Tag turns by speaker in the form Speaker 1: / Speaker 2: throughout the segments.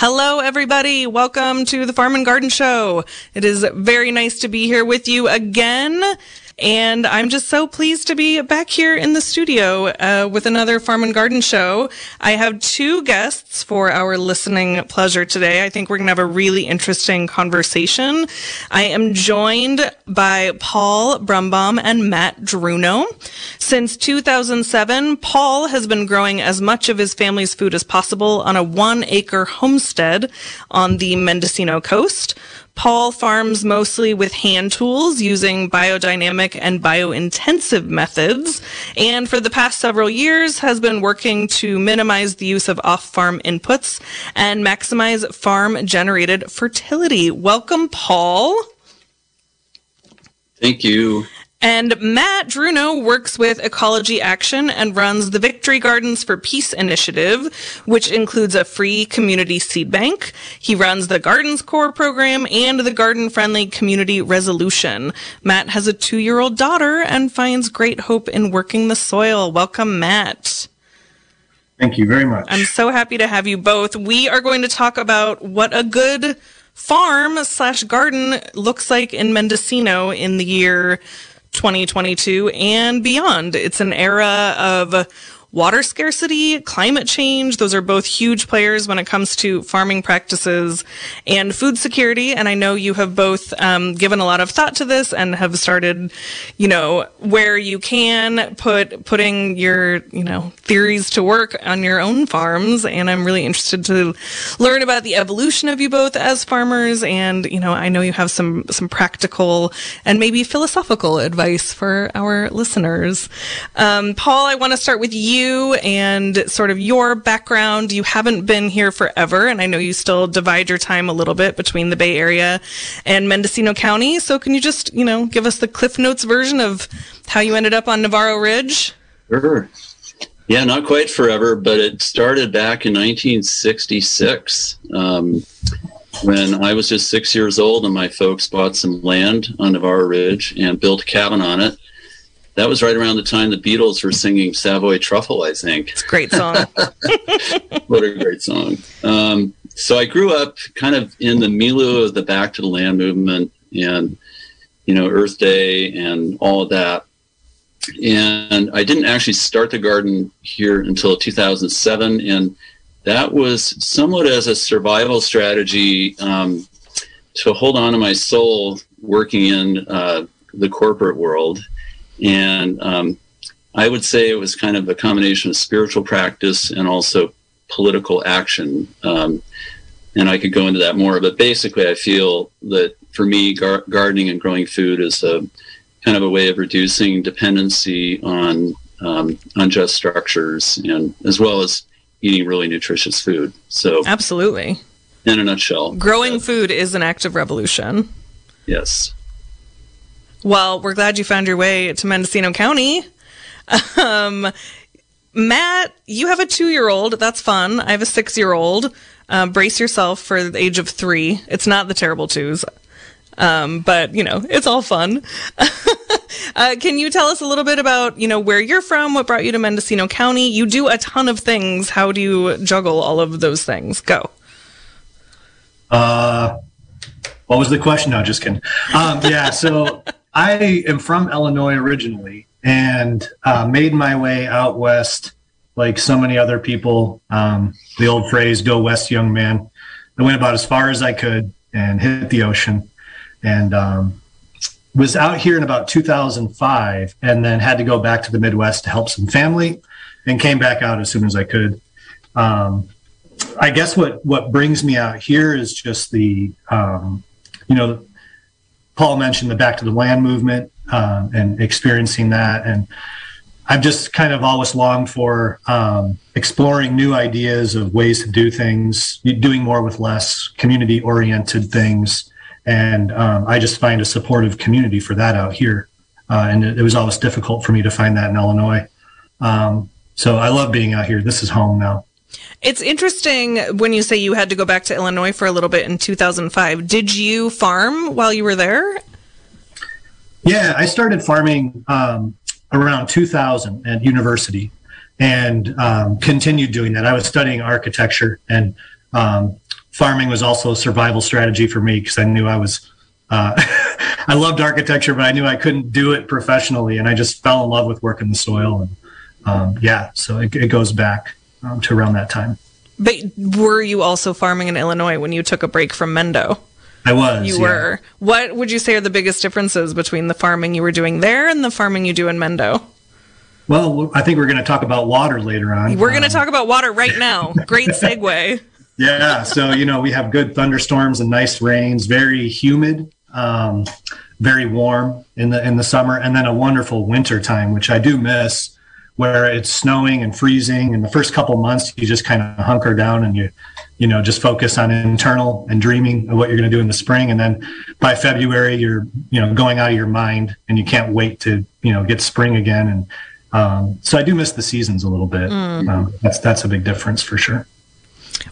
Speaker 1: Hello, everybody. Welcome to the Farm and Garden Show. It is very nice to be here with you again. And I'm just so pleased to be back here in the studio uh, with another Farm and Garden show. I have two guests for our listening pleasure today. I think we're going to have a really interesting conversation. I am joined by Paul Brumbaum and Matt Drewno. Since 2007, Paul has been growing as much of his family's food as possible on a one acre homestead on the Mendocino coast. Paul farms mostly with hand tools using biodynamic and biointensive methods. And for the past several years has been working to minimize the use of off-farm inputs and maximize farm generated fertility. Welcome, Paul.
Speaker 2: Thank you.
Speaker 1: And Matt Drewno works with Ecology Action and runs the Victory Gardens for Peace initiative, which includes a free community seed bank. He runs the Gardens Core program and the Garden Friendly Community Resolution. Matt has a two year old daughter and finds great hope in working the soil. Welcome, Matt.
Speaker 3: Thank you very much.
Speaker 1: I'm so happy to have you both. We are going to talk about what a good farm slash garden looks like in Mendocino in the year 2022 and beyond. It's an era of water scarcity, climate change. Those are both huge players when it comes to farming practices and food security. And I know you have both um, given a lot of thought to this and have started, you know, where you can put putting your, you know, theories to work on your own farms. And I'm really interested to learn about the evolution of you both as farmers. And you know, I know you have some some practical and maybe philosophical advice for our listeners. Um, Paul, I want to start with you you and sort of your background. You haven't been here forever, and I know you still divide your time a little bit between the Bay Area and Mendocino County. So, can you just, you know, give us the Cliff Notes version of how you ended up on Navarro Ridge?
Speaker 2: Sure. Yeah, not quite forever, but it started back in 1966 um, when I was just six years old, and my folks bought some land on Navarro Ridge and built a cabin on it that was right around the time the Beatles were singing Savoy Truffle, I think.
Speaker 1: It's a great song.
Speaker 2: what a great song. Um, so I grew up kind of in the milieu of the Back to the Land movement and, you know, Earth Day and all of that. And I didn't actually start the garden here until 2007. And that was somewhat as a survival strategy um, to hold on to my soul working in uh, the corporate world and um, I would say it was kind of a combination of spiritual practice and also political action. Um, and I could go into that more, but basically, I feel that for me, gar- gardening and growing food is a kind of a way of reducing dependency on um, unjust structures, and as well as eating really nutritious food. So,
Speaker 1: absolutely,
Speaker 2: in a nutshell,
Speaker 1: growing food is an act of revolution.
Speaker 2: Yes.
Speaker 1: Well, we're glad you found your way to Mendocino County. Um, Matt, you have a two year old. That's fun. I have a six year old. Uh, brace yourself for the age of three. It's not the terrible twos. Um, but you know, it's all fun. uh, can you tell us a little bit about, you know, where you're from, what brought you to Mendocino County? You do a ton of things. How do you juggle all of those things? Go.
Speaker 3: Uh, what was the question? No, just kidding. Um, yeah, so I am from Illinois originally and uh, made my way out west like so many other people. Um, the old phrase, go west, young man. I went about as far as I could and hit the ocean and um, was out here in about 2005 and then had to go back to the Midwest to help some family and came back out as soon as I could. Um, I guess what, what brings me out here is just the, um, you know, Paul mentioned the Back to the Land movement um, and experiencing that. And I've just kind of always longed for um, exploring new ideas of ways to do things, doing more with less, community oriented things. And um, I just find a supportive community for that out here. Uh, and it, it, was always difficult for me to find that in Illinois. Um, so I love being out here. This is home now.
Speaker 1: It's interesting when you say you had to go back to Illinois for a little bit in 2005. Did you farm while you were there?
Speaker 3: Yeah, I started farming um, around 2000 at university and um, continued doing that. I was studying architecture and um, farming was also a survival strategy for me because I knew I was. Uh, I loved architecture, but I knew I couldn't do it professionally, and I just fell in love with working the soil. And um, yeah, so it, it goes back um, to around that time.
Speaker 1: But were you also farming in Illinois when you took a break from Mendo?
Speaker 3: I was.
Speaker 1: You
Speaker 3: yeah.
Speaker 1: were. What would you say are the biggest differences between the farming you were doing there and the farming you do in Mendo?
Speaker 3: Well, I think we're going to talk about water later on.
Speaker 1: We're going to um, talk about water right now. Great segue.
Speaker 3: yeah. So, you know, we have good thunderstorms and nice rains, very humid, um, very warm in the in the summer, and then a wonderful winter time, which I do miss where it's snowing and freezing and the first couple months you just kind of hunker down and you you know just focus on internal and dreaming of what you're going to do in the spring. And then by february you're you know going out of your mind and you can't wait to you know get spring again. And um, so i do miss the seasons a little bit. Mm. um, that's that's a big difference for sure.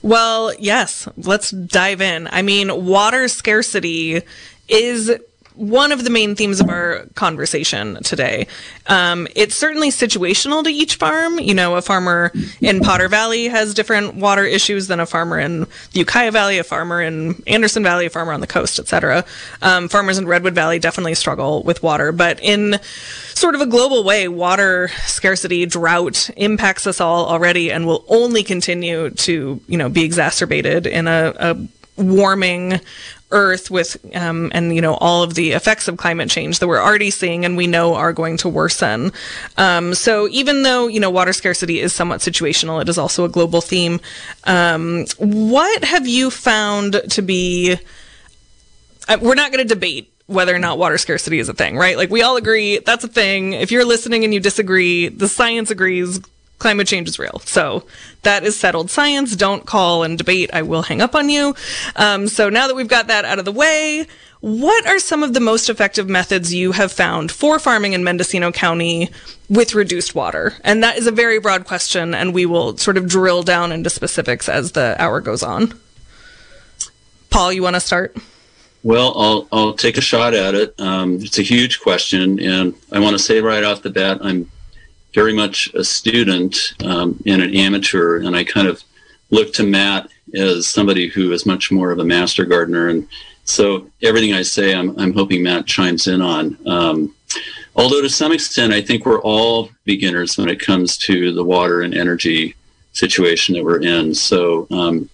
Speaker 1: Well yes let's dive in. I mean water scarcity is one of the main themes of our conversation today. Um, it's certainly situational to each farm. You know, a farmer in Potter Valley has different water issues than a farmer in the Ukiah Valley, a farmer in Anderson Valley, a farmer on the coast, etc. Um, farmers in Redwood Valley definitely struggle with water, but in sort of a global way, water scarcity, drought impacts us all already and will only continue to, you know, be exacerbated in a, a warming Earth with um, and you know all of the effects of climate change that we're already seeing and we know are going to worsen. Um, so even though you know water scarcity is somewhat situational, it is also a global theme. Um, what have you found to be? Uh, we're not going to debate whether or not water scarcity is a thing, right? Like we all agree that's a thing. If you're listening and you disagree, the science agrees climate change is real. So that is settled science. Don't call and debate. I will hang up on you. Um, so now that we've got that out of the way, what are some of the most effective methods you have found for farming in Mendocino County with reduced water? And that is a very broad question, and we will sort of drill down into specifics as the hour goes on. Paul, you want to start?
Speaker 2: Well, I'll I'll take a shot at it. Um, it's a huge question, and I want to say right off the bat, I'm very much a student um, and an amateur, and I kind of look to Matt as somebody who is much more of a master gardener. And so everything I say, I'm, I'm hoping Matt chimes in on. Um, although to some extent, I think we're all beginners when it comes to the water and energy situation that we're in. So um,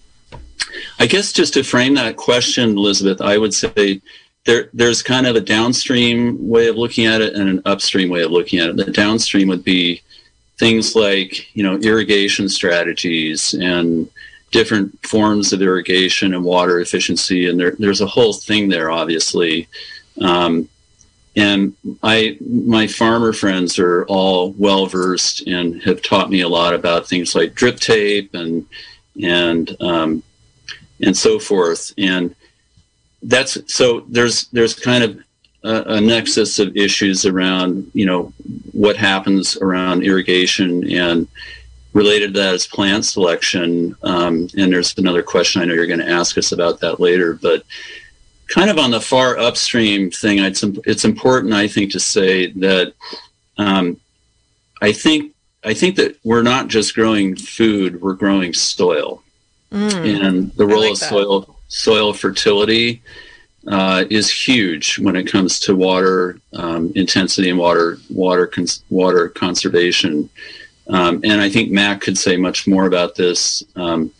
Speaker 2: I guess just to frame that question, Elizabeth, I would say there, there's kind of a downstream way of looking at it and an upstream way of looking at it. The downstream would be things like, you know, irrigation strategies and different forms of irrigation and water efficiency. And there, there's a whole thing there, obviously. Um, and I, my farmer friends are all well versed and have taught me a lot about things like drip tape and and um, and so forth. And that's so there's there's kind of a, a, nexus of issues around you know what happens around irrigation and related to that is plant selection um, and there's another question i know you're going to ask us about that later but kind of on the far upstream thing it's, it's important i think to say that um, i think i think that we're not just growing food we're growing soil. Mm, and the role like of soil soil fertility uh, is huge when it comes to water um, intensity and water water cons- water conservation. Um, and I think Matt could say much more about this. Um,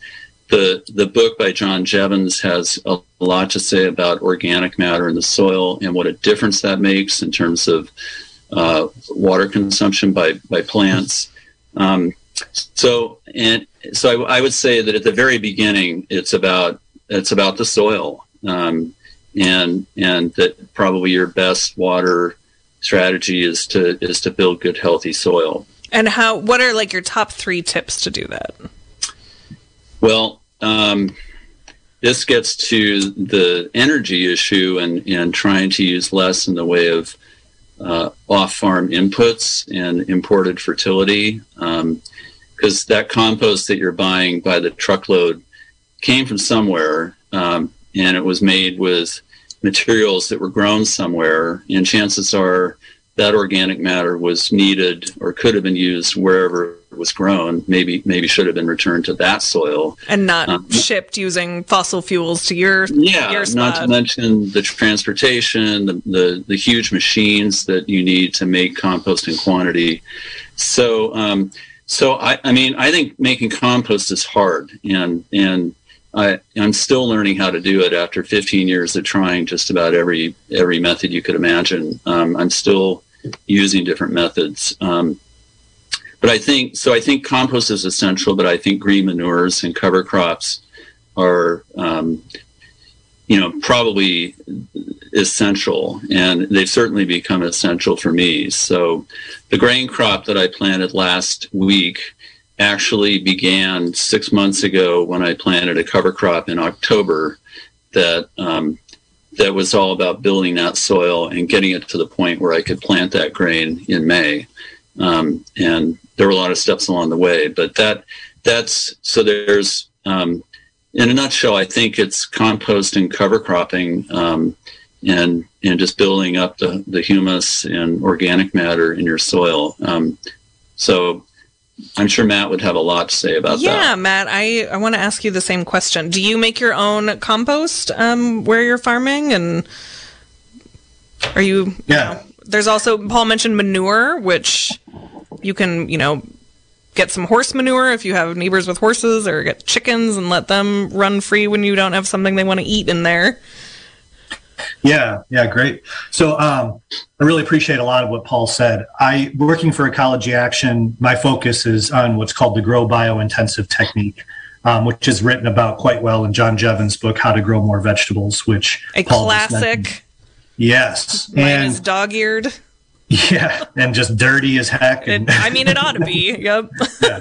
Speaker 2: the the book by John Jeavons has a lot to say about organic matter in the soil and what a difference that makes in terms of uh, water consumption by by plants. Um, so and so I, I, would say that at the very beginning, it's about it's about the soil, um, and and that probably your best water strategy is to is to build good healthy soil.
Speaker 1: And how? What are like your top three tips to do that?
Speaker 2: Well, um, this gets to the energy issue and and trying to use less in the way of uh, off farm inputs and imported fertility. because um, that compost that you're buying by the truckload came from somewhere, um, and it was made with materials that were grown somewhere. And chances are that organic matter was needed or could have been used wherever it was grown maybe maybe should have been returned to that soil
Speaker 1: and not um, shipped using fossil fuels to your
Speaker 2: yeah
Speaker 1: your
Speaker 2: not to mention the transportation the, the, the huge machines that you need to make compost in quantity so um, so I, I mean I think making compost is hard and and I, I'm still learning how to do it after 15 years of trying just about every every method you could imagine. Um, I'm still using different methods. Um, but I think so. I think compost is essential, but I think green manures and cover crops are, um, you know, probably essential, and they've certainly become essential for me. So, the grain crop that I planted last week actually began six months ago when I planted a cover crop in October. That um, that was all about building that soil and getting it to the point where I could plant that grain in May. Um, and there were a lot of steps along the way, but that that's so there's um, in a nutshell, I think it's compost and cover cropping um, and and just building up the, the humus and organic matter in your soil. Um, so I'm sure Matt would have a lot to say about
Speaker 1: yeah,
Speaker 2: that.
Speaker 1: Yeah, Matt, I, I want to ask you the same question. Do you make your own compost um, where you're farming? And are you,
Speaker 3: yeah.
Speaker 1: You know, there's also, Paul mentioned manure, which you can, you know, get some horse manure if you have neighbors with horses or get chickens and let them run free when you don't have something they want to eat in there.
Speaker 3: Yeah, yeah, great. So um, I really appreciate a lot of what Paul said. I working for Ecology Action, my focus is on what's called the grow biointensive technique. Um, which is written about quite well in John Jeavons' book, How to Grow More Vegetables, which
Speaker 1: a Paul classic.
Speaker 3: Yes,
Speaker 1: Mine and is dog-eared.
Speaker 3: Yeah, and just dirty as heck.
Speaker 1: And, it, I mean, it ought to be. Yep. yeah.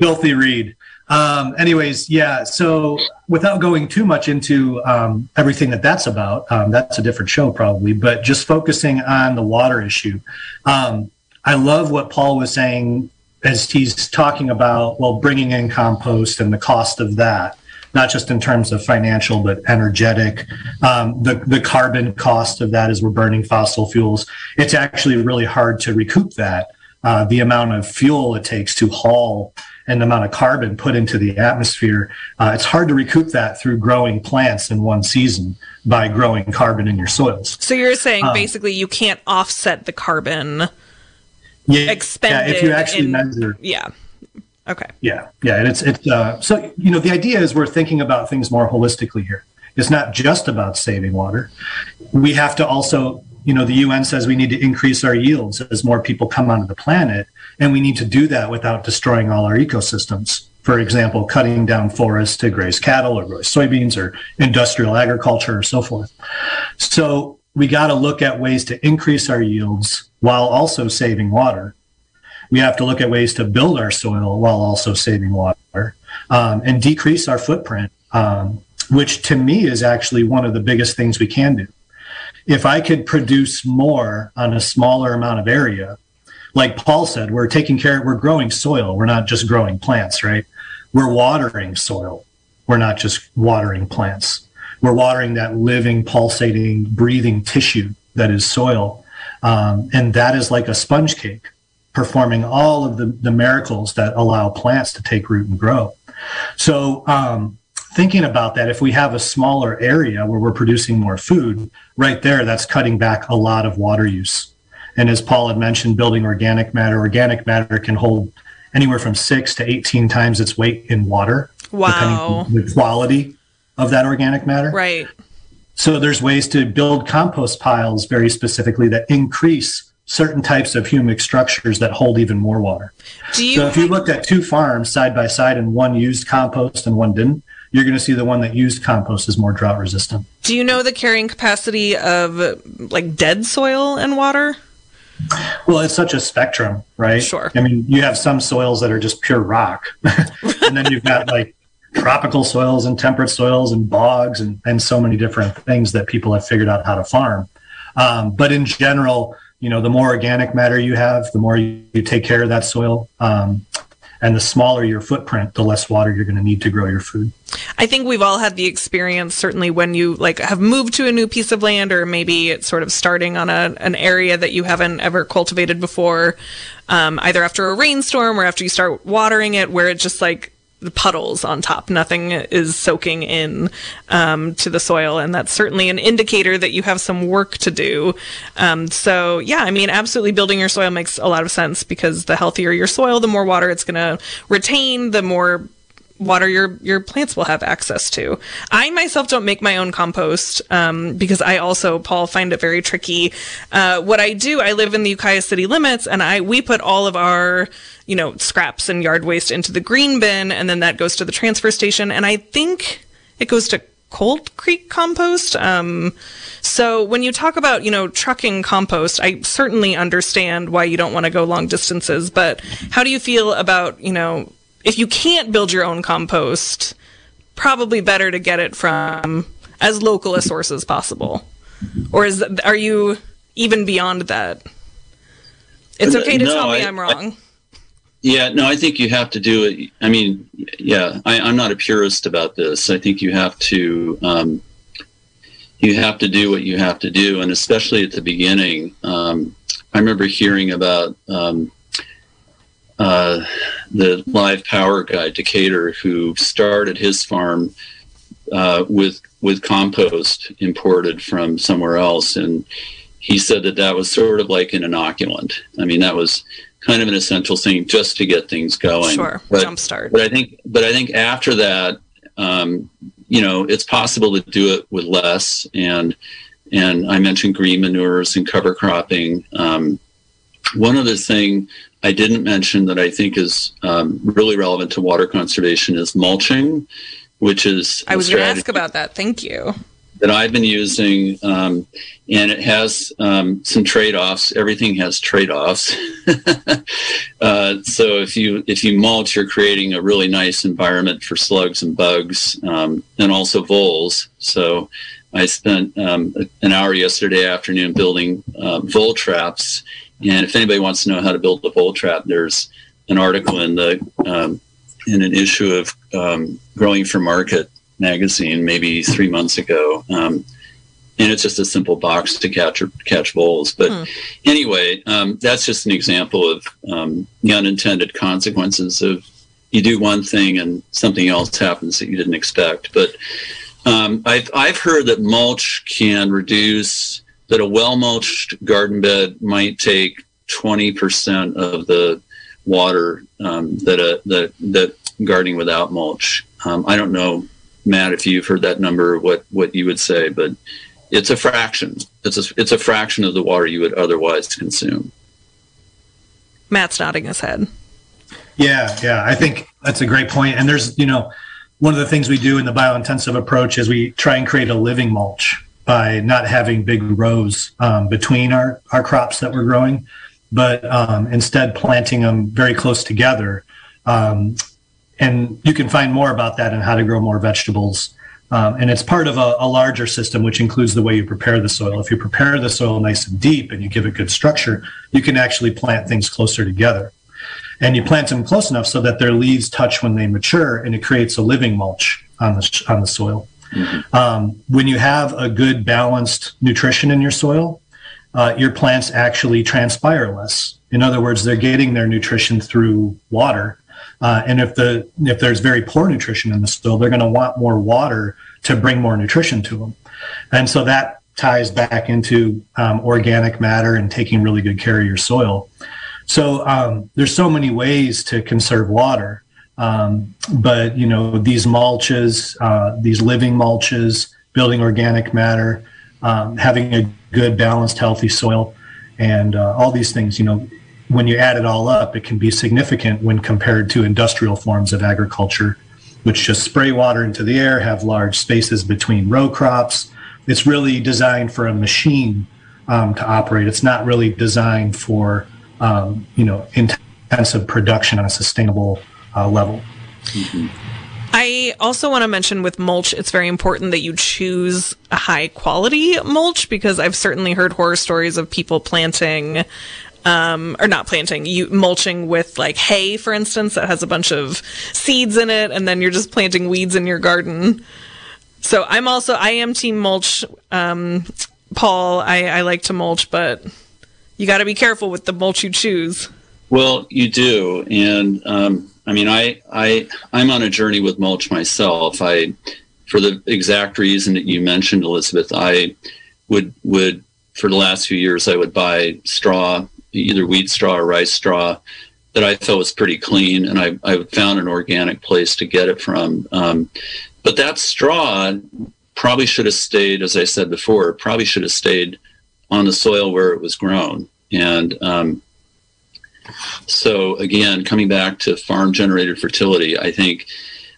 Speaker 3: Filthy read. Um, anyways, yeah. So without going too much into um, everything that that's about, um, that's a different show probably. But just focusing on the water issue, um, I love what Paul was saying as he's talking about well bringing in compost and the cost of that. Not just in terms of financial, but energetic. Um, the the carbon cost of that as we're burning fossil fuels. It's actually really hard to recoup that. Uh, the amount of fuel it takes to haul and the amount of carbon put into the atmosphere, uh, it's hard to recoup that through growing plants in one season by growing carbon in your soils.
Speaker 1: So you're saying um, basically you can't offset the carbon yeah, expended.
Speaker 3: Yeah, if you actually
Speaker 1: in,
Speaker 3: measure.
Speaker 1: Yeah. Okay.
Speaker 3: Yeah, yeah, and it's it's uh, so you know the idea is we're thinking about things more holistically here. It's not just about saving water. We have to also you know, the UN says we need to increase our yields as more people come onto the planet, and we need to do that without destroying all our ecosystems. For example, cutting down forests to graze cattle or grow soybeans or industrial agriculture or so forth. So we got to look at ways to increase our yields while also saving water. We have to look at ways to build our soil while also saving water um, and decrease our footprint, um, which to me is actually one of the biggest things we can do if I could produce more on a smaller amount of area, like Paul said, we're taking care, of, we're growing soil. We're not just growing plants, right? We're watering soil. We're not just watering plants. We're watering that living, pulsating, breathing tissue that is soil. Um, and that is like a sponge cake, performing all of the, the miracles that allow plants to take root and grow. So, um, thinking about that, if we have a smaller area where we're producing more food, right there, that's cutting back a lot of water use. And as Paul had mentioned, building organic matter, organic matter can hold anywhere from six to 18 times its weight in water.
Speaker 1: Wow.
Speaker 3: Depending on the quality of that organic matter.
Speaker 1: Right.
Speaker 3: So there's ways to build compost piles very specifically that increase certain types of humic structures that hold even more water. so if you looked at two farms side by side and one used compost and one didn't, you're going to see the one that used compost is more drought resistant.
Speaker 1: Do you know the carrying capacity of like dead soil and water?
Speaker 3: Well, it's such a spectrum, right?
Speaker 1: Sure.
Speaker 3: I mean, you have some soils that are just pure rock, and then you've got like tropical soils and temperate soils and bogs and, and so many different things that people have figured out how to farm. Um, but in general, you know, the more organic matter you have, the more you, you take care of that soil. Um, And the smaller your footprint, the less water you're going to need to grow your food.
Speaker 1: I think we've all had the experience, certainly when you like have moved to a new piece of land, or maybe it's sort of starting on a, an area that you haven't ever cultivated before, um, either after a rainstorm or after you start watering it, where it's just like the puddles on top. Nothing is soaking in um, to the soil, and that's certainly an indicator that you have some work to do. Um, so, yeah, I mean, absolutely, building your soil makes a lot of sense because the healthier your soil, the more water it's going to retain, the more water your your plants will have access to. I myself don't make my own compost um, because I also Paul find it very tricky. Uh, what I do, I live in the Ukiah city limits, and I we put all of our you know scraps and yard waste into the green bin, and then that goes to the transfer station, and I think it goes to Cold Creek compost. Um, so when you talk about, you know, trucking compost, I certainly understand why you don't want to go long distances, but how do you feel about, you know, if you can't build your own compost, probably better to get it from as local a source as possible. Or is are you even beyond that? It's okay to no, tell me I, am wrong. I,
Speaker 2: yeah, no, I think you have to do it. I mean, yeah, I, am not a purist about this. I think you have to um, you have to do what you have to do, and especially at the beginning. Um, I remember hearing about um, uh, the live power guy Decater, who started his farm uh, with with compost imported from somewhere else, and he said that that was sort of like an inoculant. I mean, that was kind of an essential thing just to get things going.
Speaker 1: Sure, but, jumpstart.
Speaker 2: But I think, but I think after that, um, you know, it's possible to do it with less. And and I mentioned green manures and cover cropping. Um, one other thing I didn't mention that I think is um, really relevant to water conservation is mulching, which is
Speaker 1: I was going to ask about that. Thank you.
Speaker 2: That I've been using, um, and it has um, some trade-offs. Everything has trade-offs. uh, so if you if you mulch, you're creating a really nice environment for slugs and bugs, um, and also voles. So I spent um, an hour yesterday afternoon building uh, vole traps and if anybody wants to know how to build a vole trap, there's an article in the um, in an issue of um, Growing for Market magazine, maybe three months ago. Um, and it's just a simple box to catch catch voles. But hmm. anyway, um, that's just an example of um, the unintended consequences of you do one thing and something else happens that you didn't expect. But um, I've I've heard that mulch can reduce that a well mulched garden bed might take 20% of the water um, that a that that gardening without mulch. Um, I don't know, Matt, if you've heard that number, what what you would say, but it's a fraction. It's a it's a fraction of the water you would otherwise consume.
Speaker 1: Matt's nodding his head.
Speaker 3: Yeah, yeah, I think that's a great point. And there's, you know, one of the things we do in the biointensive approach is we try and create a living mulch by not having big rows um, between our, our crops that we're growing, but um, instead planting them very close together. Um, and you can find more about that and how to grow more vegetables. Um, and it's part of a, a, larger system, which includes the way you prepare the soil. If you prepare the soil nice and deep and you give it good structure, you can actually plant things closer together. And you plant them close enough so that their leaves touch when they mature, and it creates a living mulch on the on the soil. Mm-hmm. Um, when you have a good balanced nutrition in your soil, uh, your plants actually transpire less. In other words, they're getting their nutrition through water. Uh, and if the if there's very poor nutrition in the soil, they're going to want more water to bring more nutrition to them. And so that ties back into um, organic matter and taking really good care of your soil. So um, there's so many ways to conserve water. Um, but you know these mulches, uh, these living mulches, building organic matter, um, having a good balanced, healthy soil, and uh, all these things. You know, when you add it all up, it can be significant when compared to industrial forms of agriculture, which just spray water into the air, have large spaces between row crops. It's really designed for a machine um, to operate. It's not really designed for um, you know intensive production on a sustainable uh, level. Mm-hmm.
Speaker 1: I also want to mention with mulch, it's very important that you choose a high quality mulch because I've certainly heard horror stories of people planting um, or not planting, you mulching with like hay, for instance, that has a bunch of seeds in it, and then you're just planting weeds in your garden. So I'm also I am team mulch. Um, Paul, I, I like to mulch, but you got to be careful with the mulch you choose.
Speaker 2: Well, you do, and um, I mean, I I I'm on a journey with mulch myself. I, for the exact reason that you mentioned, Elizabeth, I would would for the last few years I would buy straw, either wheat straw or rice straw, that I felt was pretty clean, and I I found an organic place to get it from. Um, but that straw probably should have stayed, as I said before, probably should have stayed on the soil where it was grown, and um, so again, coming back to farm generated fertility, I think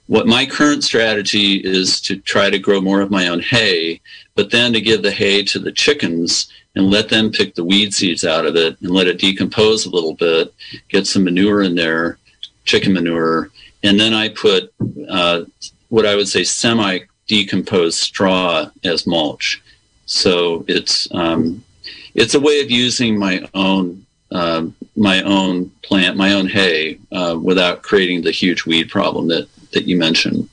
Speaker 2: what my current strategy is to try to grow more of my own hay, but then to give the hay to the chickens and let them pick the weed seeds out of it and let it decompose a little bit, get some manure in there, chicken manure, and then I put uh, what I would say semi decomposed straw as mulch. So it's um, it's a way of using my own uh, my own plant, my own hay, uh, without creating the huge weed problem that, that you mentioned.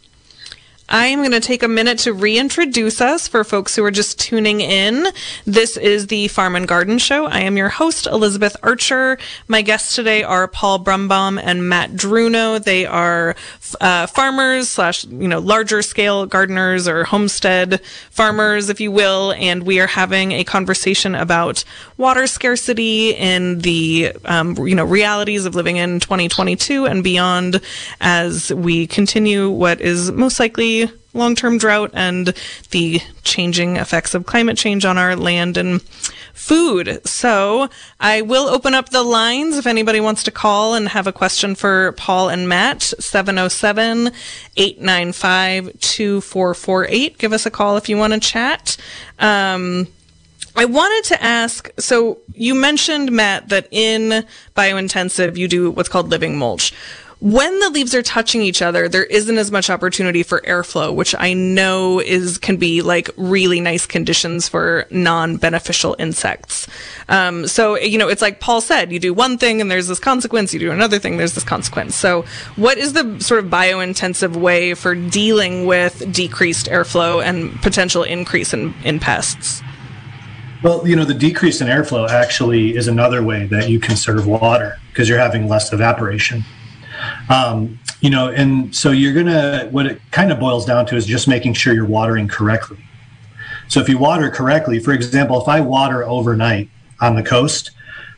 Speaker 1: I am going to take a minute to reintroduce us for folks who are just tuning in. This is the Farm and Garden Show. I am your host, Elizabeth Archer. My guests today are Paul Brumbaum and Matt Drewno. They are uh, farmers slash, you know, larger scale gardeners or homestead farmers, if you will. And we are having a conversation about water scarcity and the, um, you know, realities of living in 2022 and beyond as we continue what is most likely long term drought and the changing effects of climate change on our land and food. So I will open up the lines if anybody wants to call and have a question for Paul and Matt. 707 895 2448. Give us a call if you want to chat. Um, I wanted to ask so you mentioned, Matt, that in biointensive you do what's called living mulch when the leaves are touching each other, there isn't as much opportunity for airflow, which I know is can be like really nice conditions for non-beneficial insects. Um, so you know, it's like Paul said, you do one thing and there's this consequence. You do another thing, there's this consequence. So, what is the sort of bio-intensive way for dealing with decreased airflow and potential increase in, in pests?
Speaker 3: Well, you know, the decrease in airflow actually is another way that you conserve water because you're having less evaporation. Um, you know, and so you're gonna what it kind of boils down to is just making sure you're watering correctly. So if you water correctly, for example, if I water overnight on the coast,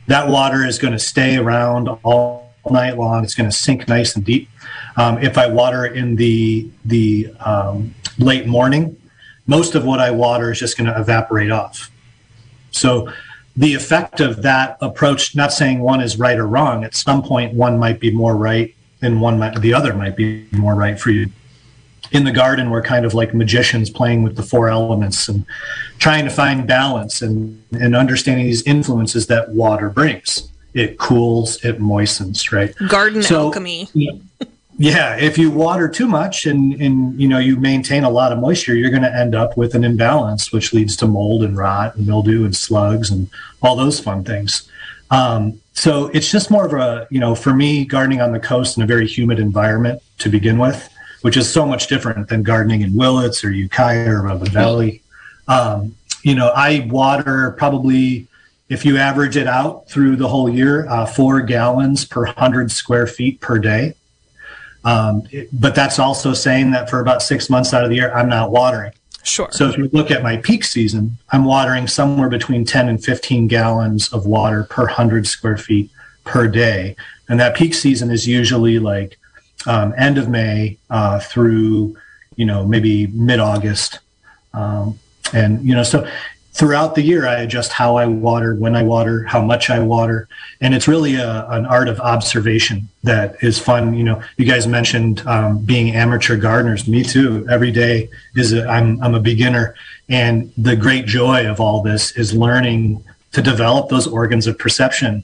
Speaker 3: that water is going to stay around all night long. It's going to sink nice and deep. Um, if I water in the the um, late morning, most of what I water is just going to evaporate off. So the effect of that approach, not saying one is right or wrong, at some point one might be more right and one might, the other might be more right for you. In the garden, we're kind of like magicians playing with the four elements and trying to find balance and, and understanding these influences that water brings. It cools, it moistens, right?
Speaker 1: Garden so, alchemy.
Speaker 3: yeah, if you water too much and, and you know you maintain a lot of moisture, you're going to end up with an imbalance, which leads to mold and rot and mildew and slugs and all those fun things. Um, so it's just more of a, you know, for me, gardening on the coast in a very humid environment to begin with, which is so much different than gardening in Willits or Ukiah or Redwood Valley. Um, you know, I water probably, if you average it out through the whole year, uh, four gallons per 100 square feet per day. Um, it, but that's also saying that for about six months out of the year, I'm not watering.
Speaker 1: Sure.
Speaker 3: So if you look at my peak season, I'm watering somewhere between 10 and 15 gallons of water per 100 square feet per day. And that peak season is usually like um, end of May uh, through, you know, maybe mid August. Um, and, you know, so throughout the year, I adjust how I water, when I water, how much I water. And it's really a, an art of observation that is fun. You know, you guys mentioned um, being amateur gardeners. Me too. Every day is I'm, I'm a beginner. And the great joy of all this is learning to develop those organs of perception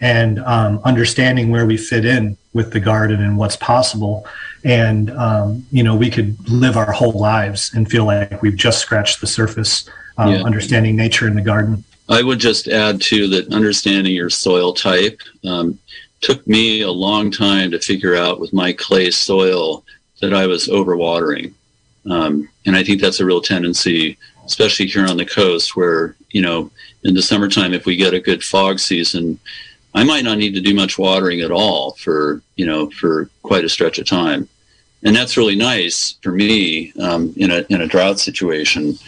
Speaker 3: and um, understanding where we fit in with the garden and what's possible. And, um, you know, we could live our whole lives and feel like we've just scratched the surface um, yeah. understanding nature in the garden.
Speaker 2: I would just add to that understanding your soil type um, took me a long time to figure out with my clay soil that I was overwatering. Um, and I think that's a real tendency, especially here on the coast where, you know, in the summertime, if we get a good fog season, I might not need to do much watering at all for, you know, for quite a stretch of time. And that's really nice for me um, in a in a drought situation.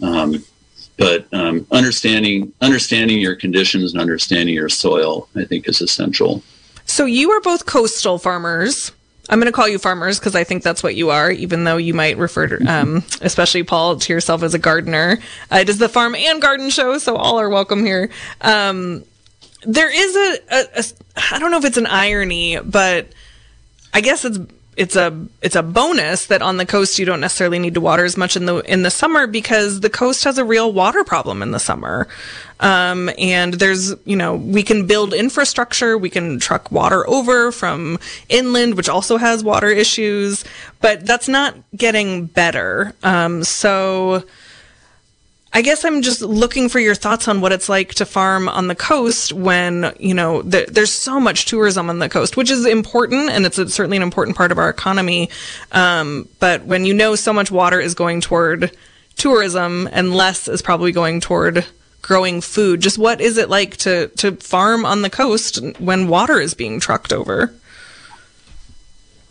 Speaker 2: Um, but um, understanding understanding your conditions and understanding your soil, I think, is essential.
Speaker 1: So you are both coastal farmers. I'm going to call you farmers because I think that's what you are, even though you might refer to, um, especially Paul, to yourself as a gardener. Uh, it is the farm and garden show, so all are welcome here. Um, there is a, a, a, I don't know if it's an irony, but I guess it's it's a it's a bonus that on the coast you don't necessarily need to water as much in the in the summer because the coast has a real water problem in the summer. Um, and there's you know we can build infrastructure, we can truck water over from inland, which also has water issues, but that's not getting better. Um, so I guess I'm just looking for your thoughts on what it's like to farm on the coast when, you know, the, there's so much tourism on the coast, which is important and it's a, certainly an important part of our economy. Um, but when you know so much water is going toward tourism and less is probably going toward growing food, just what is it like to, to farm on the coast when water is being trucked over?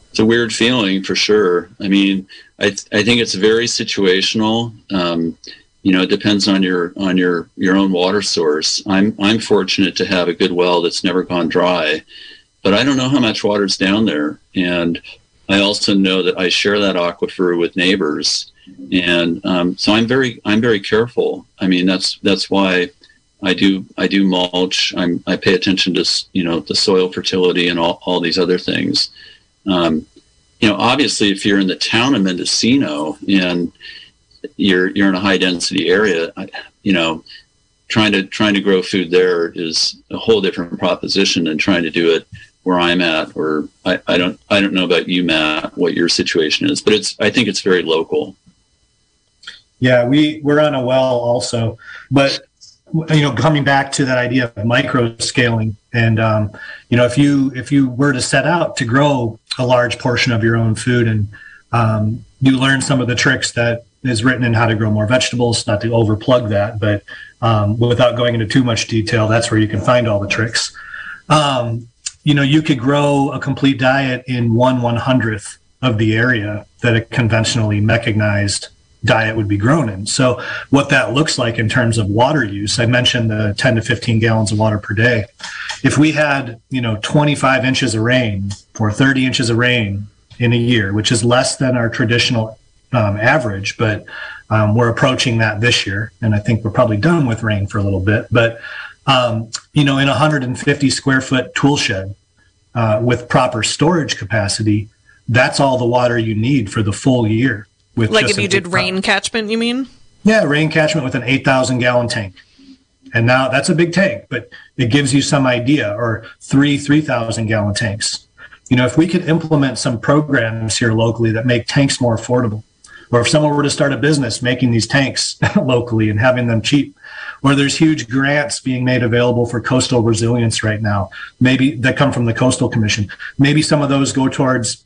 Speaker 2: It's a weird feeling for sure. I mean, I, th- I think it's very situational. Um, you know, it depends on your on your your own water source. I'm I'm fortunate to have a good well that's never gone dry, but I don't know how much water's down there, and I also know that I share that aquifer with neighbors, and um, so I'm very I'm very careful. I mean, that's that's why I do I do mulch. I'm I pay attention to you know the soil fertility and all all these other things. Um, you know, obviously, if you're in the town of Mendocino and you're you're in a high density area, you know, trying to trying to grow food there is a whole different proposition than trying to do it where I'm at. Or I, I don't I don't know about you, Matt, what your situation is, but it's I think it's very local.
Speaker 3: Yeah, we we're on a well also, but you know, coming back to that idea of micro scaling, and um, you know, if you if you were to set out to grow a large portion of your own food and um, you learn some of the tricks that is written in how to grow more vegetables. Not to overplug that, but um, without going into too much detail, that's where you can find all the tricks. Um, you know, you could grow a complete diet in one one hundredth of the area that a conventionally mechanized diet would be grown in. So, what that looks like in terms of water use, I mentioned the 10 to 15 gallons of water per day. If we had, you know, 25 inches of rain or 30 inches of rain in a year, which is less than our traditional um, average, but um, we're approaching that this year, and I think we're probably done with rain for a little bit. But um, you know, in a 150 square foot tool shed uh, with proper storage capacity, that's all the water you need for the full year.
Speaker 1: With like if you did rain catchment, you mean?
Speaker 3: Yeah, rain catchment with an 8,000 gallon tank. And now that's a big tank, but it gives you some idea, or three 3,000 gallon tanks. You know, if we could implement some programs here locally that make tanks more affordable, or if someone were to start a business making these tanks locally and having them cheap, or there's huge grants being made available for coastal resilience right now, maybe that come from the Coastal Commission. Maybe some of those go towards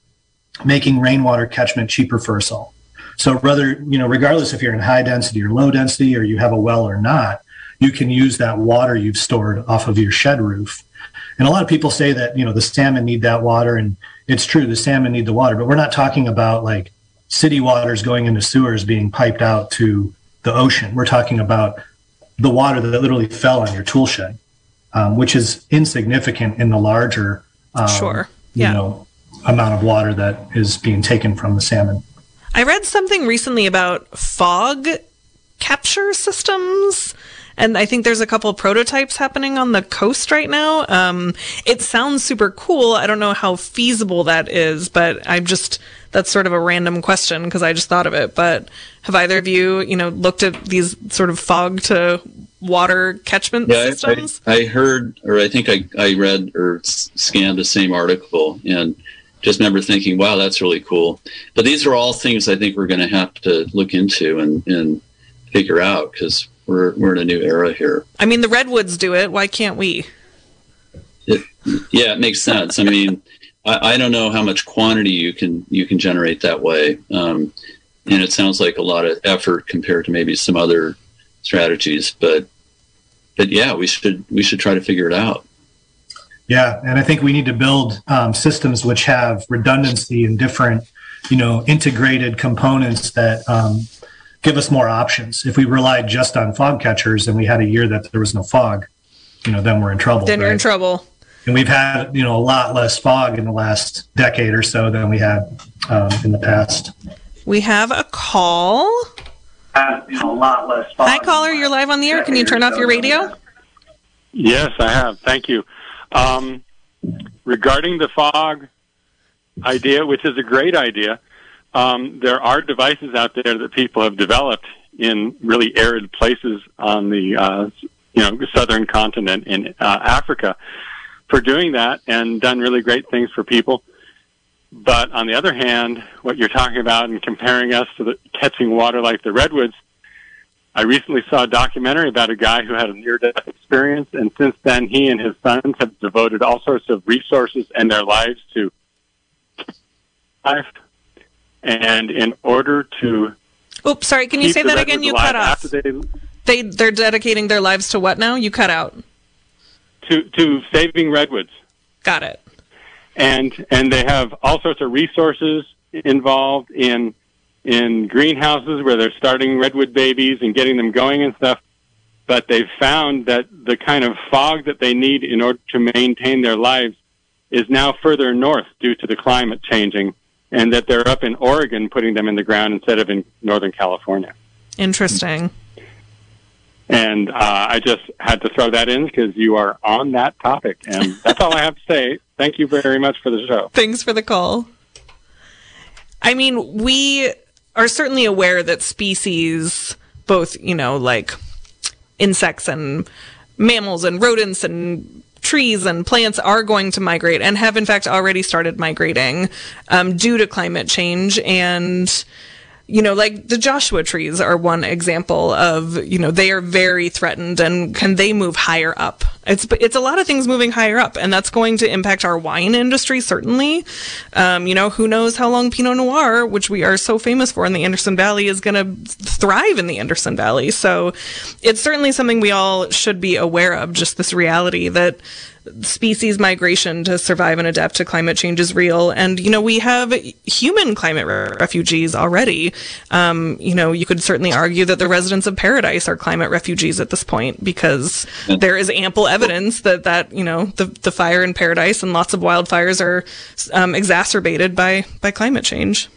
Speaker 3: making rainwater catchment cheaper for us all. So rather, you know, regardless if you're in high density or low density or you have a well or not, you can use that water you've stored off of your shed roof. And a lot of people say that, you know, the salmon need that water and it's true, the salmon need the water, but we're not talking about like city waters going into sewers being piped out to the ocean. We're talking about the water that literally fell on your tool shed, um, which is insignificant in the larger,
Speaker 1: um, sure, yeah.
Speaker 3: you know, amount of water that is being taken from the salmon.
Speaker 1: I read something recently about fog capture systems and I think there's a couple prototypes happening on the coast right now. Um, it sounds super cool. I don't know how feasible that is, but I'm just that's sort of a random question because I just thought of it. But have either of you, you know, looked at these sort of fog to water catchment yeah, systems?
Speaker 2: I, I, heard, or I think I, I read or scanned the same article and just remember thinking, wow, that's really cool. But these are all things I think we're going to have to look into and, and figure out because we're we're in a new era here.
Speaker 1: I mean, the redwoods do it. Why can't we?
Speaker 2: It, yeah, it makes sense. I mean, I, I, don't know how much quantity you can you can generate that way, um, and it sounds like a lot of effort compared to maybe some other strategies. But but yeah, we should we should try to figure it out.
Speaker 3: Yeah, and I think we need to build um, systems which have redundancy and different, you know, integrated components that um, give us more options. If we relied just on fog catchers and we had a year that there was no fog, you know, then we're in trouble.
Speaker 1: Then
Speaker 3: right?
Speaker 1: you're in trouble.
Speaker 3: And we've had, you know, a lot less fog in the last decade or so than we had um, in the past.
Speaker 1: We have a call.
Speaker 3: Uh, you know, a lot less fog.
Speaker 1: Hi, caller. You're live on the air. Can you turn off your radio?
Speaker 4: Yes, I have. Thank you. Um, regarding the fog idea, which is a great idea, um, there are devices out there that people have developed in really arid places on the uh, you know southern continent in uh, Africa for doing that and done really great things for people. But on the other hand, what you're talking about and comparing us to the catching water like the redwoods, I recently saw a documentary about a guy who had a near-death experience, and since then, he and his sons have devoted all sorts of resources and their lives to life. And in order to,
Speaker 1: oops, sorry, can you say that again? You cut off. They, they they're dedicating their lives to what now? You cut out.
Speaker 4: To to saving redwoods.
Speaker 1: Got it.
Speaker 4: And and they have all sorts of resources involved in in greenhouses where they're starting redwood babies and getting them going and stuff. But they've found that the kind of fog that they need in order to maintain their lives is now further north due to the climate changing, and that they're up in Oregon putting them in the ground instead of in Northern California.
Speaker 1: Interesting.
Speaker 4: And uh, I just had to throw that in because you are on that topic. And that's all I have to say. Thank you very much for the show.
Speaker 1: Thanks for the call. I mean, we are certainly aware that species, both, you know, like insects and mammals and rodents and trees and plants are going to migrate and have in fact already started migrating um, due to climate change and you know, like the Joshua trees are one example of, you know, they are very threatened and can they move higher up? It's, it's a lot of things moving higher up and that's going to impact our wine industry, certainly. Um, you know, who knows how long Pinot Noir, which we are so famous for in the Anderson Valley, is going to thrive in the Anderson Valley. So it's certainly something we all should be aware of, just this reality that species migration to survive and adapt to climate change is real. And, you know, we have human climate refugees already. Um, you know, you could certainly argue that the residents of paradise are climate refugees at this point because there is ample evidence that, that, you know, the, the fire in paradise and lots of wildfires are um, exacerbated by, by climate change.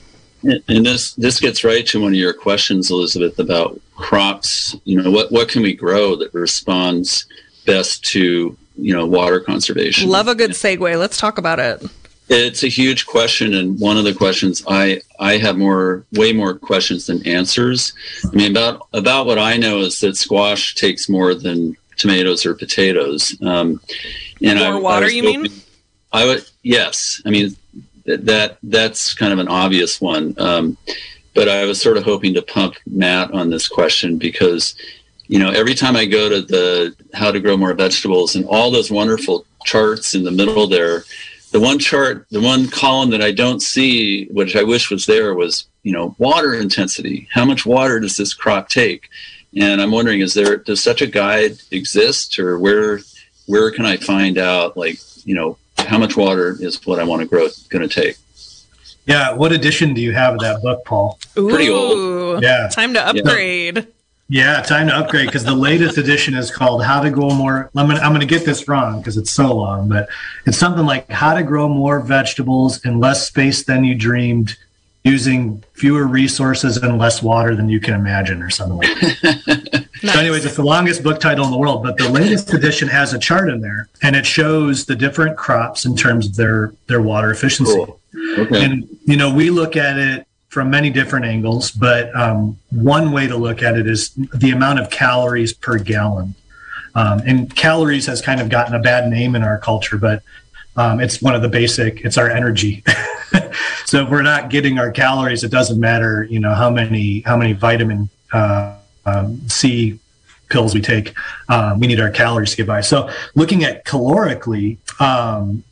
Speaker 2: And this this gets right to one of your questions, Elizabeth, about crops. You know, what what can we grow that responds best to you know water conservation.
Speaker 1: Love a good segue. Let's talk about it.
Speaker 2: It's a huge question, and one of the questions I I have more way more questions than answers. I mean about about what I know is that squash takes more than tomatoes or potatoes. Um,
Speaker 1: and more I, water, I you hoping, mean?
Speaker 2: I would yes. I mean that, that that's kind of an obvious one. Um, but I was sort of hoping to pump Matt on this question because you know, every time I go to the how to grow more vegetables and all those wonderful charts in the middle there, the one chart, the one column that I don't see, which I wish was there, was you know water intensity. How much water does this crop take? And I'm wondering, is there does such a guide exist, or where where can I find out, like you know, how much water is what I want to grow going to take?
Speaker 3: Yeah, what edition do you have of that book, Paul?
Speaker 1: Ooh,
Speaker 2: Pretty old.
Speaker 1: Yeah, time to upgrade. Yeah.
Speaker 3: Yeah, time to upgrade because the latest edition is called How to Grow More. I'm going I'm to get this wrong because it's so long, but it's something like How to Grow More Vegetables in Less Space Than You Dreamed using fewer resources and less water than you can imagine or something like that. nice. So anyways, it's the longest book title in the world, but the latest edition has a chart in there and it shows the different crops in terms of their their water efficiency. Cool. Okay. And you know, we look at it from many different angles, but um, one way to look at it is the amount of calories per gallon. Um, and calories has kind of gotten a bad name in our culture, but um, it's one of the basic. It's our energy. so if we're not getting our calories, it doesn't matter. You know how many how many vitamin uh, um, C pills we take. Um, we need our calories to get by. So looking at calorically, um,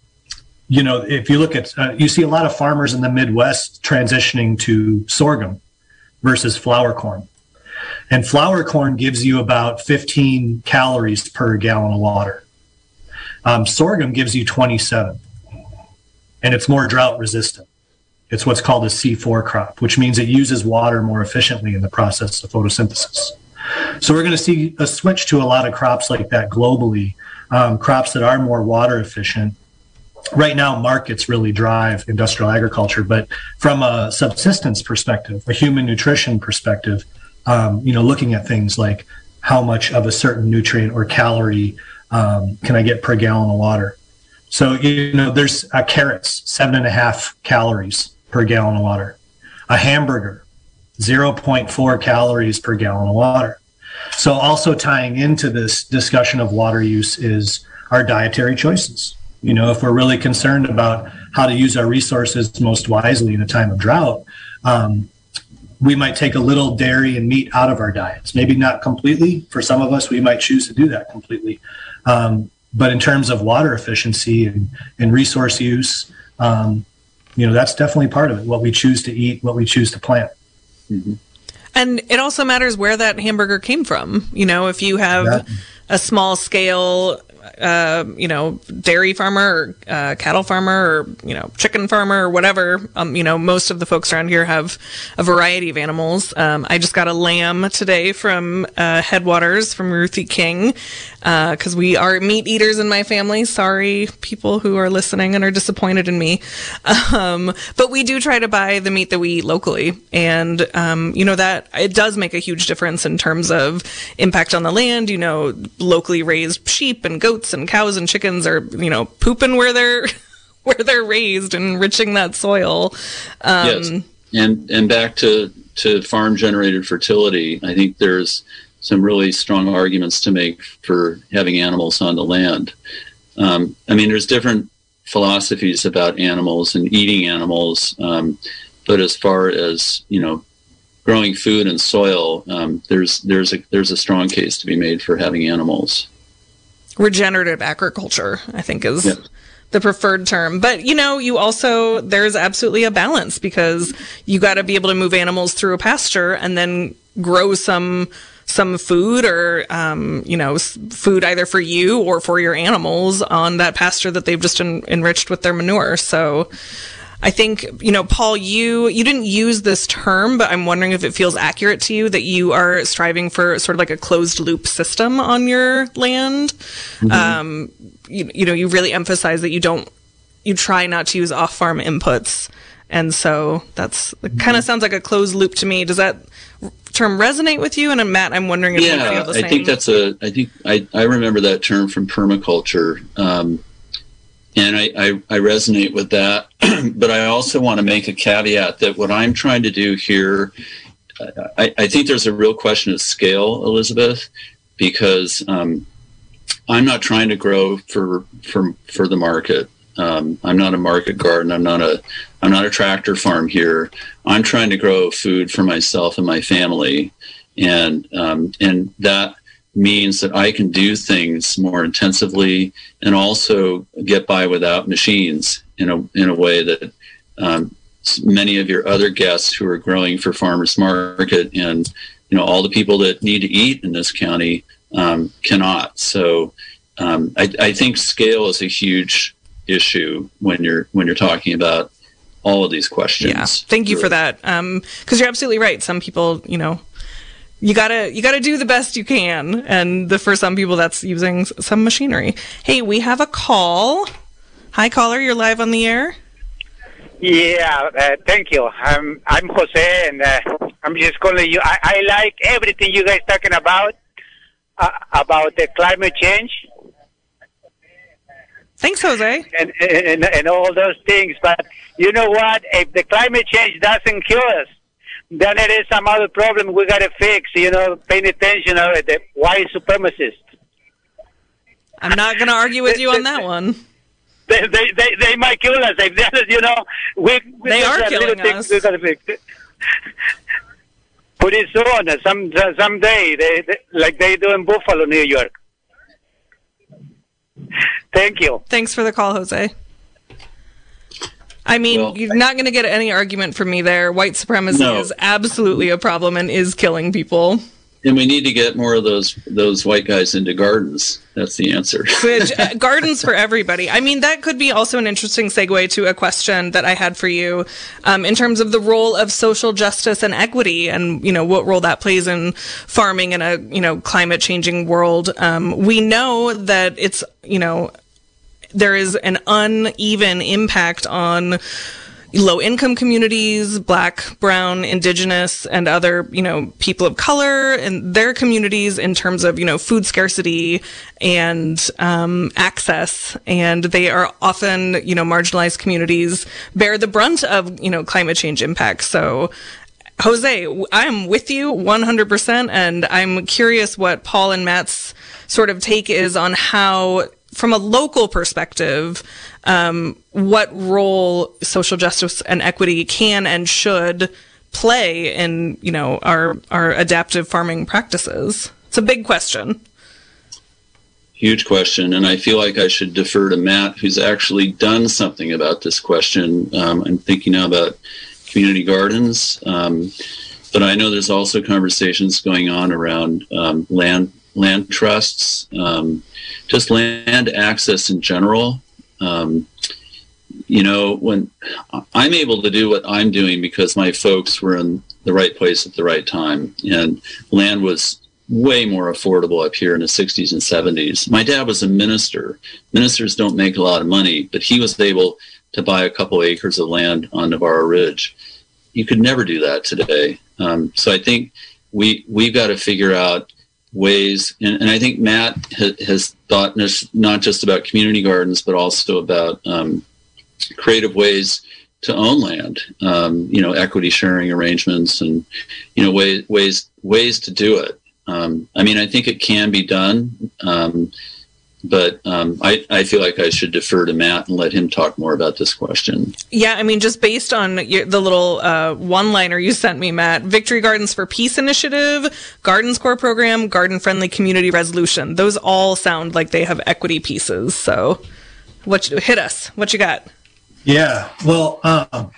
Speaker 3: you know, if you look at, uh, you see a lot of farmers in the Midwest transitioning to sorghum versus flour corn. And flour corn gives you about 15 calories per gallon of water. Um, sorghum gives you 27, and it's more drought resistant. It's what's called a C4 crop, which means it uses water more efficiently in the process of photosynthesis. So we're going to see a switch to a lot of crops like that globally, um, crops that are more water efficient. Right now, markets really drive industrial agriculture, but from a subsistence perspective, a human nutrition perspective, um, you know, looking at things like how much of a certain nutrient or calorie um, can I get per gallon of water. So you know, there's uh, carrots, seven and a half calories per gallon of water. A hamburger, 0.4 calories per gallon of water. So also tying into this discussion of water use is our dietary choices. You know, if we're really concerned about how to use our resources most wisely in a time of drought, um, we might take a little dairy and meat out of our diets. Maybe not completely. For some of us, we might choose to do that completely. Um, but in terms of water efficiency and, and resource use, um, you know, that's definitely part of it. What we choose to eat, what we choose to plant.
Speaker 1: Mm-hmm. And it also matters where that hamburger came from. You know, if you have yeah. a small scale uh, you know, dairy farmer or uh, cattle farmer or, you know, chicken farmer or whatever. Um, you know, most of the folks around here have a variety of animals. Um, I just got a lamb today from uh, Headwaters from Ruthie King because uh, we are meat eaters in my family. Sorry, people who are listening and are disappointed in me. Um, but we do try to buy the meat that we eat locally. And, um, you know, that it does make a huge difference in terms of impact on the land. You know, locally raised sheep and goats and cows and chickens are, you know, pooping where they're. where they're raised, and enriching that soil.
Speaker 2: Um, yes, and and back to to farm generated fertility. I think there's some really strong arguments to make for having animals on the land. Um, I mean, there's different philosophies about animals and eating animals, um, but as far as you know, growing food and soil, um, there's there's a there's a strong case to be made for having animals.
Speaker 1: Regenerative agriculture, I think, is. Yep the preferred term. But you know, you also there's absolutely a balance because you got to be able to move animals through a pasture and then grow some some food or um, you know food either for you or for your animals on that pasture that they've just en- enriched with their manure. So I think you know Paul you you didn't use this term but I'm wondering if it feels accurate to you that you are striving for sort of like a closed loop system on your land. Mm-hmm. Um, you, you know you really emphasize that you don't you try not to use off farm inputs. And so that's mm-hmm. kind of sounds like a closed loop to me. Does that term resonate with you? And uh, Matt, I'm wondering if
Speaker 2: yeah,
Speaker 1: you feel the same.
Speaker 2: I think that's a. I think I, I remember that term from permaculture, um, and I, I, I resonate with that. but I also want to make a caveat that what I'm trying to do here, I, I think there's a real question of scale, Elizabeth, because um, I'm not trying to grow for for for the market. Um, I'm not a market garden. I'm not a I'm not a tractor farm here. I'm trying to grow food for myself and my family, and um, and that means that I can do things more intensively and also get by without machines in a in a way that um, many of your other guests who are growing for farmers market and you know all the people that need to eat in this county um, cannot. So um, I, I think scale is a huge issue when you're when you're talking about all of these questions.
Speaker 1: Yeah, thank you for that. Because um, you're absolutely right. Some people, you know, you gotta you gotta do the best you can, and the, for some people, that's using some machinery. Hey, we have a call. Hi, caller. You're live on the air.
Speaker 5: Yeah, uh, thank you. I'm I'm Jose, and uh, I'm just calling you. I, I like everything you guys talking about uh, about the climate change
Speaker 1: Thanks, Jose.
Speaker 5: And, and, and all those things. But you know what? If the climate change doesn't kill us, then it is some other problem we got to fix. You know, paying attention to the white supremacists.
Speaker 1: I'm not going to argue with you on that one.
Speaker 5: They, they, they, they might kill us. If you know, we, we
Speaker 1: they are killing us. We
Speaker 5: got to fix. Put it soon, some someday, they, they, like they do in Buffalo, New York. Thank you.
Speaker 1: Thanks for the call, Jose. I mean,
Speaker 2: Well,
Speaker 1: you're not going to get any argument from me there. White supremacy
Speaker 2: No.
Speaker 1: is absolutely a problem and is killing people.
Speaker 2: And we need to get more of those those white guys into gardens. That's the answer.
Speaker 1: Which uh, gardens for everybody. I mean, that could be also an interesting segue to a question that I had for you, um, in terms of the role of social justice and equity, and you know what role that plays in farming in a you know climate changing world. Um, we know that it's you know there is an uneven impact on low income communities, black, brown, indigenous, and other, you know, people of color and their communities in terms of, you know, food scarcity and um, access. And they are often, you know, marginalized communities bear the brunt of, you know, climate change impacts. So, Jose, I'm with you 100%. And I'm curious what Paul and Matt's sort of take is on how, from a local perspective, um, what role social justice and equity can and should play in, you know, our, our adaptive farming practices. It's a big question.
Speaker 2: Huge question, and I feel like I should defer to Matt, who's actually done something about this question. Um, I'm thinking now about community gardens, um, but I know there's also conversations going on around um, land land trusts, um, just land access in general. Um, you know, when I'm able to do what I'm doing because my folks were in the right place at the right time, and land was way more affordable up here in the 60s and 70s. My dad was a minister. Ministers don't make a lot of money, but he was able to buy a couple acres of land on Navarro Ridge. You could never do that today. Um, so I think we we've got to figure out ways, and, and I think Matt ha, has thought not just about community gardens, but also about um, creative ways to own land. Um, you know, equity sharing arrangements, and you know ways ways ways to do it. Um, I mean, I think it can be done, um, but um, I, I feel like I should defer to Matt and let him talk more about this question.
Speaker 1: Yeah, I mean, just based on your, the little uh, one liner you sent me, Matt Victory Gardens for Peace Initiative, Gardens Core Program, Garden Friendly Community Resolution, those all sound like they have equity pieces. So, what you, hit us? What you got?
Speaker 3: Yeah. Well, um,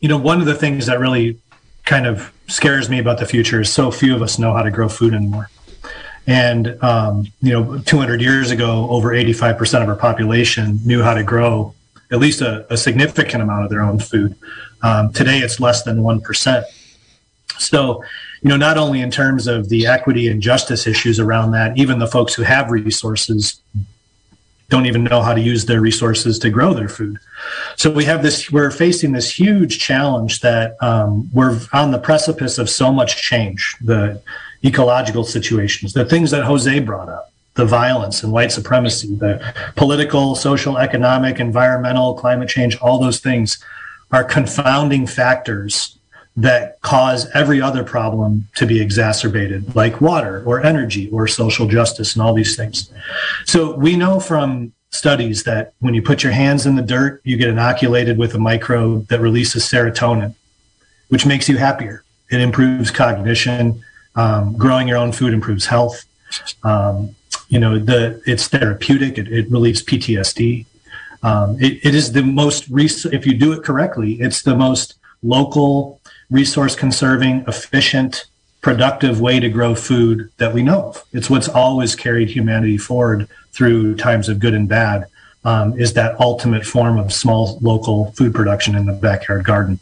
Speaker 3: you know, one of the things that really kind of scares me about the future is so few of us know how to grow food anymore. And, um, you know, 200 years ago, over 85% of our population knew how to grow at least a, a significant amount of their own food. Um, today, it's less than 1%. So, you know, not only in terms of the equity and justice issues around that, even the folks who have resources don't even know how to use their resources to grow their food. So we have this, we're facing this huge challenge that um, we're on the precipice of so much change, the ecological situations, the things that Jose brought up, the violence and white supremacy, the political, social, economic, environmental, climate change, all those things are confounding factors that cause every other problem to be exacerbated, like water or energy or social justice and all these things. So we know from studies that when you put your hands in the dirt, you get inoculated with a microbe that releases serotonin, which makes you happier. It improves cognition. Um, growing your own food improves health. Um, you know, the it's therapeutic. It, it relieves PTSD. Um, it, it is the most, res- if you do it correctly, it's the most local, resource conserving, efficient, productive way to grow food that we know of. It's what's always carried humanity forward through times of good and bad. Um, is that ultimate form of small local food production in the backyard garden.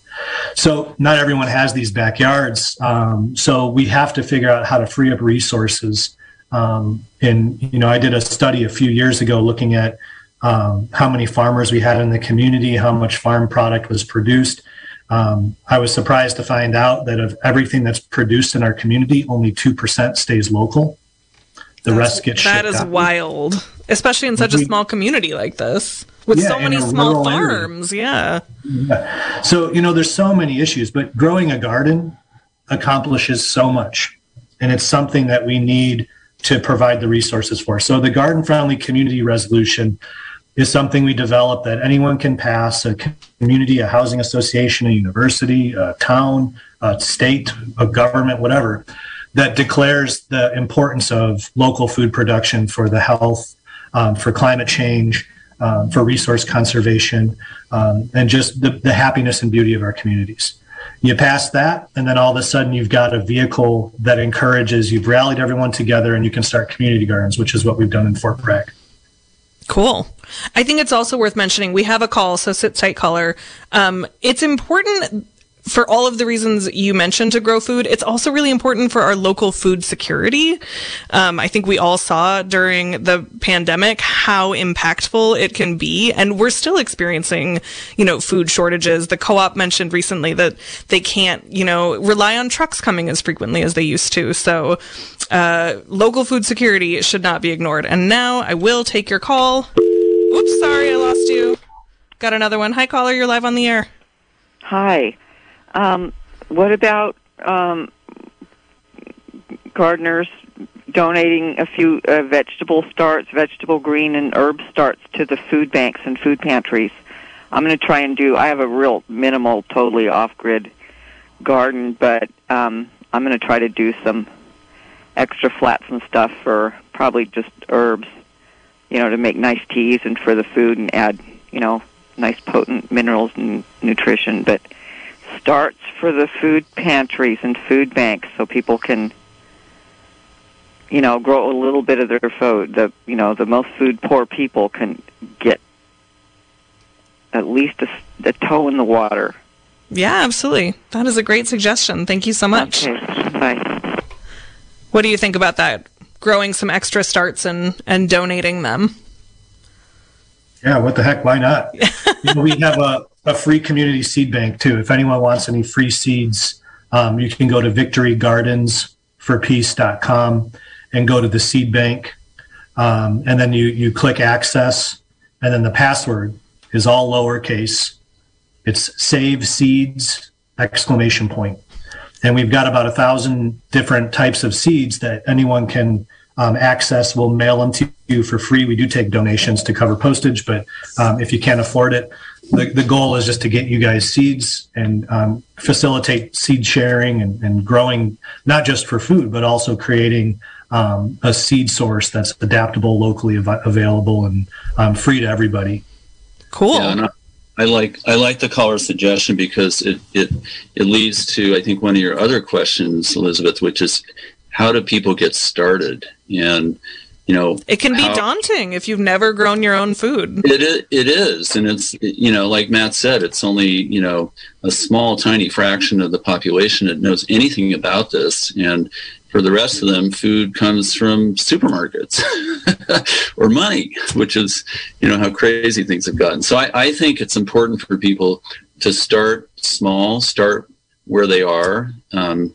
Speaker 3: So not everyone has these backyards. Um, so we have to figure out how to free up resources. Um, and you know, I did a study a few years ago looking at um, how many farmers we had in the community, how much farm product was produced. Um, I was surprised to find out that of everything that's produced in our community, only 2% stays local. The rest gets
Speaker 1: That is
Speaker 3: out.
Speaker 1: wild, especially in such a small community like this with
Speaker 3: Yeah,
Speaker 1: so many small farms. Yeah.
Speaker 3: So, you know, there's so many issues, but growing a garden accomplishes so much. And it's something that we need to provide the resources for. So, the garden friendly community resolution is something we develop that anyone can pass a community, a housing association, a university, a town, a state, a government, whatever, that declares the importance of local food production for the health, um, for climate change, um, for resource conservation, um, and just the, the happiness and beauty of our communities. You pass that, and then all of a sudden you've got a vehicle that encourages, you've rallied everyone together, and you can start community gardens, which is what we've done in Fort Bragg.
Speaker 1: Cool. I think it's also worth mentioning we have a call, so sit tight, caller. Um, it's important for all of the reasons you mentioned to grow food, it's also really important for our local food security. Um, I think we all saw during the pandemic how impactful it can be, and we're still experiencing, you know, food shortages. The co-op mentioned recently that they can't, you know, rely on trucks coming as frequently as they used to. So, uh, local food security should not be ignored. And now I will take your call. Oops, sorry, I lost you. Got another one. Hi, caller. You're live on the air.
Speaker 6: Hi. Um, what about um, gardeners donating a few uh, vegetable starts, vegetable green, and herb starts to the food banks and food pantries? I'm going to try and do. I have a real minimal, totally off-grid garden, but um, I'm going to try to do some extra flats and stuff for probably just herbs, you know, to make nice teas and for the food and add, you know, nice potent minerals and nutrition. But starts for the food pantries and food banks so people can you know grow a little bit of their food the you know the most food poor people can get at least a, a toe in the water.
Speaker 1: Yeah absolutely. That is a great suggestion. Thank you so much.
Speaker 6: Okay. bye.
Speaker 1: What do you think about that? Growing some extra starts and and donating them
Speaker 3: yeah what the heck why not you know, we have a a free community seed bank too. If anyone wants any free seeds, um, you can go to victorygardensforpeace.com and go to the seed bank. Um, and then you, you click access, and then the password is all lowercase. It's save seeds exclamation point. And we've got about a thousand different types of seeds that anyone can um, access. We'll mail them to you for free. We do take donations to cover postage, but um, if you can't afford it, the, the goal is just to get you guys seeds and um, facilitate seed sharing and, and, growing, not just for food, but also creating um, a seed source that's adaptable, locally av- available, and um, free to everybody.
Speaker 1: Cool.
Speaker 2: Yeah, I, I like I like the caller suggestion because it, it it leads to I think one of your other questions, Elizabeth, which is how do people get started and you know
Speaker 1: it can be how, daunting if you've never grown your own food.
Speaker 2: It is, it is. And it's you know like matt said it's only you know a small tiny fraction of the population that knows anything about this. And for the rest of them food comes from supermarkets or money which is you know how crazy things have gotten. So I, I think it's important for people to start small start where they are, um,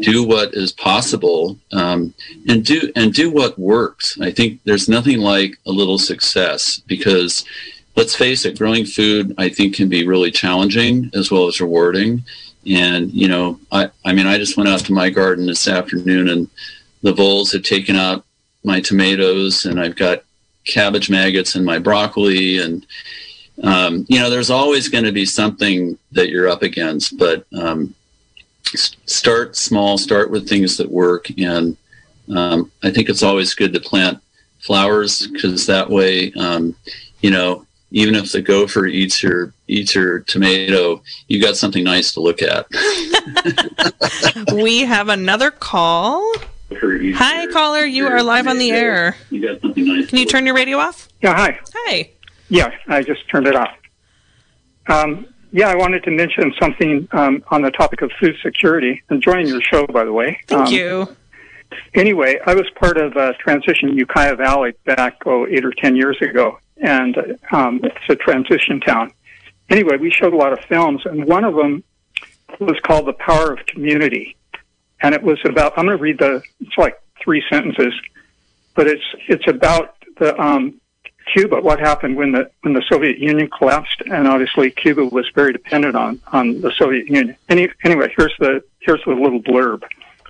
Speaker 2: do what is possible, um, and do and do what works. I think there's nothing like a little success because, let's face it, growing food I think can be really challenging as well as rewarding. And you know, I I mean, I just went out to my garden this afternoon, and the voles had taken out my tomatoes, and I've got cabbage maggots in my broccoli, and um, you know, there's always going to be something that you're up against, but um, start small, start with things that work. And um, I think it's always good to plant flowers because that way, um, you know, even if the gopher eats your eats your tomato, you got something nice to look at.
Speaker 1: we have another call. Hi, caller. You are live on the air.
Speaker 2: You got something nice.
Speaker 1: Can you turn your radio off?
Speaker 7: Yeah. Hi.
Speaker 1: Hi.
Speaker 7: Yeah, I just turned it off. Um, yeah, I wanted to mention something um, on the topic of food security. Enjoying your show, by the way.
Speaker 1: Thank um, you.
Speaker 7: Anyway, I was part of uh, Transition Ukiah Valley back oh eight or ten years ago, and um, it's a transition town. Anyway, we showed a lot of films, and one of them was called "The Power of Community," and it was about. I'm going to read the. It's like three sentences, but it's it's about the um, Cuba, what happened when the when the Soviet Union collapsed, and obviously Cuba was very dependent on on the Soviet Union. Any, anyway, here's the here's the little blurb.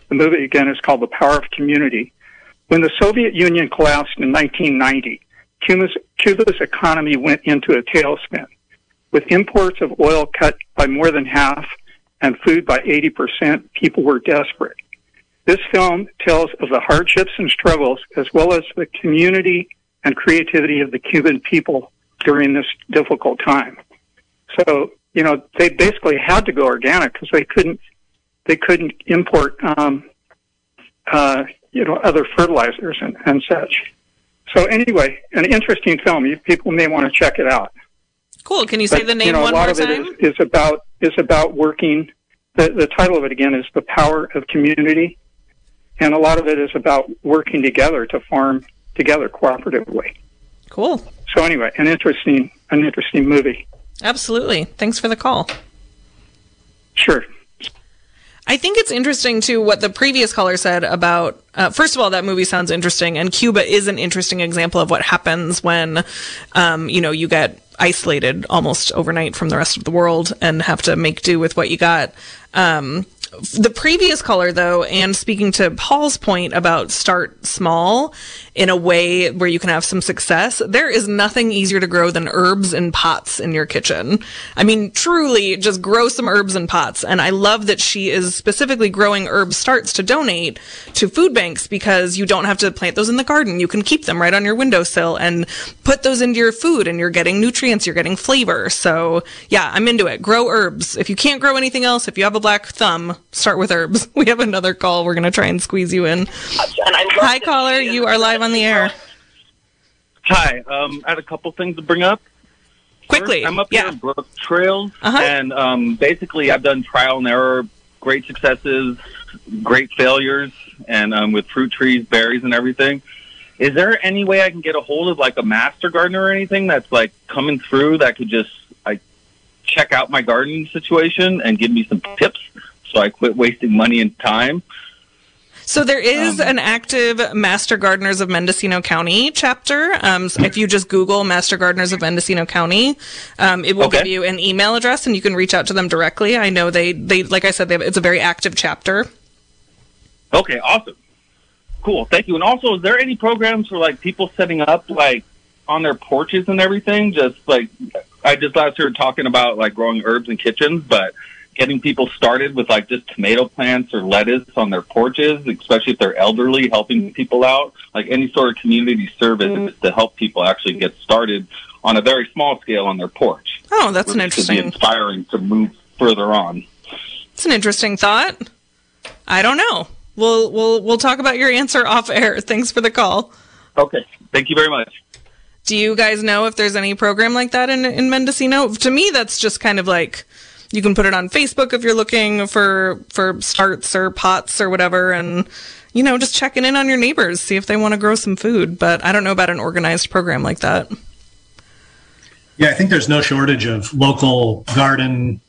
Speaker 7: The movie again is called The Power of Community. When the Soviet Union collapsed in 1990, Cuba's, Cuba's economy went into a tailspin. With imports of oil cut by more than half and food by 80%, people were desperate. This film tells of the hardships and struggles as well as the community and creativity of the Cuban people during this difficult time. So, you know, they basically had to go organic because they couldn't, they couldn't import, um, uh, you know, other fertilizers and, and such. So anyway, an interesting film. You, people may want to check it out.
Speaker 1: Cool. Can you say the name
Speaker 7: you know,
Speaker 1: one
Speaker 7: a lot of it is, is about is about working. The, the title of it again is the power of community, and a lot of it is about working together to farm together cooperatively.
Speaker 1: Cool.
Speaker 7: So anyway, an interesting an interesting movie.
Speaker 1: Absolutely. Thanks for the call.
Speaker 7: Sure.
Speaker 1: I think it's interesting too what the previous caller said about. Uh, first of all, that movie sounds interesting, and Cuba is an interesting example of what happens when, um, you know, you get isolated almost overnight from the rest of the world and have to make do with what you got. Um, the previous caller, though, and speaking to Paul's point about start small in a way where you can have some success, there is nothing easier to grow than herbs in pots in your kitchen. I mean, truly, just grow some herbs in pots. And I love that she is specifically growing herb starts to donate to food banks because you don't have to plant those in the garden. You can keep them right on your windowsill and put those into your food, and you're getting nutrients, you're getting flavor. So, yeah, I'm into it. Grow herbs. If you can't grow anything else, if you have a black thumb, start with herbs. We have another call. We're going to try and squeeze you in. Hi, caller. You are live on the air.
Speaker 8: Hi, um, I had a couple things to bring up.
Speaker 1: Quickly,
Speaker 8: First, I'm up
Speaker 1: yeah.
Speaker 8: here at Brooktrails,
Speaker 1: Uh-huh.
Speaker 8: and um, basically, I've done trial and error, great successes, great failures, and um, with fruit trees, berries, and everything. Is there any way I can get a hold of like a master gardener or anything that's like coming through that could just like check out my gardening situation and give me some tips so I quit wasting money and time?
Speaker 1: So there is
Speaker 8: Um,
Speaker 1: an active Master Gardeners of Mendocino County chapter. Um, so if you just Google Master Gardeners of Mendocino County, um, it will
Speaker 8: Okay.
Speaker 1: give you an email address, and you can reach out to them directly. I know they, they like I said, they have, it's a very active chapter.
Speaker 8: Okay, awesome. Cool, thank you. And also, is there any programs for like people setting up like on their porches and everything? Just like I just last heard talking about like growing herbs in kitchens, but getting people started with like just tomato plants or lettuce on their porches, especially if they're elderly, helping mm-hmm. people out, like any sort of community service mm-hmm. to help people actually get started on a very small scale on their porch.
Speaker 1: Oh, that's an
Speaker 8: which could be
Speaker 1: interesting.
Speaker 8: inspiring to move further on.
Speaker 1: It's an interesting thought. I don't know. We'll we'll we'll talk about your answer off air. Thanks for the call.
Speaker 8: Okay, thank you very much.
Speaker 1: Do you guys know if there's any program like that in in Mendocino? To me, that's just kind of like you can put it on Facebook if you're looking for for starts or pots or whatever, and you know just checking in on your neighbors, see if they want to grow some food. But I don't know about an organized program like that.
Speaker 3: Yeah, I think there's no shortage of local garden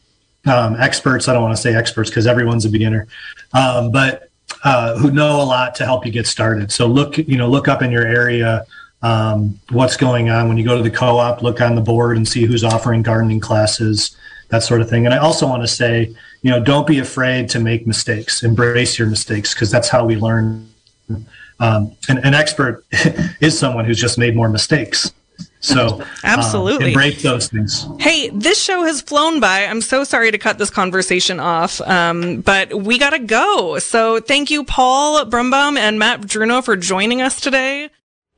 Speaker 3: um, experts. I don't want to say experts because everyone's a beginner, um, but uh, who know a lot to help you get started. So look, you know, look up in your area um, what's going on. When you go to the co-op, look on the board and see who's offering gardening classes, that sort of thing. And I also want to say, you know, don't be afraid to make mistakes. Embrace your mistakes because that's how we learn. Um, an, an expert is someone who's just made more mistakes. So um,
Speaker 1: Absolutely.
Speaker 3: embrace those things.
Speaker 1: Hey, this show has flown by. I'm so sorry to cut this conversation off, um, but we gotta go. So thank you, Paul Brumbaum and Matt Drewno, for joining us today.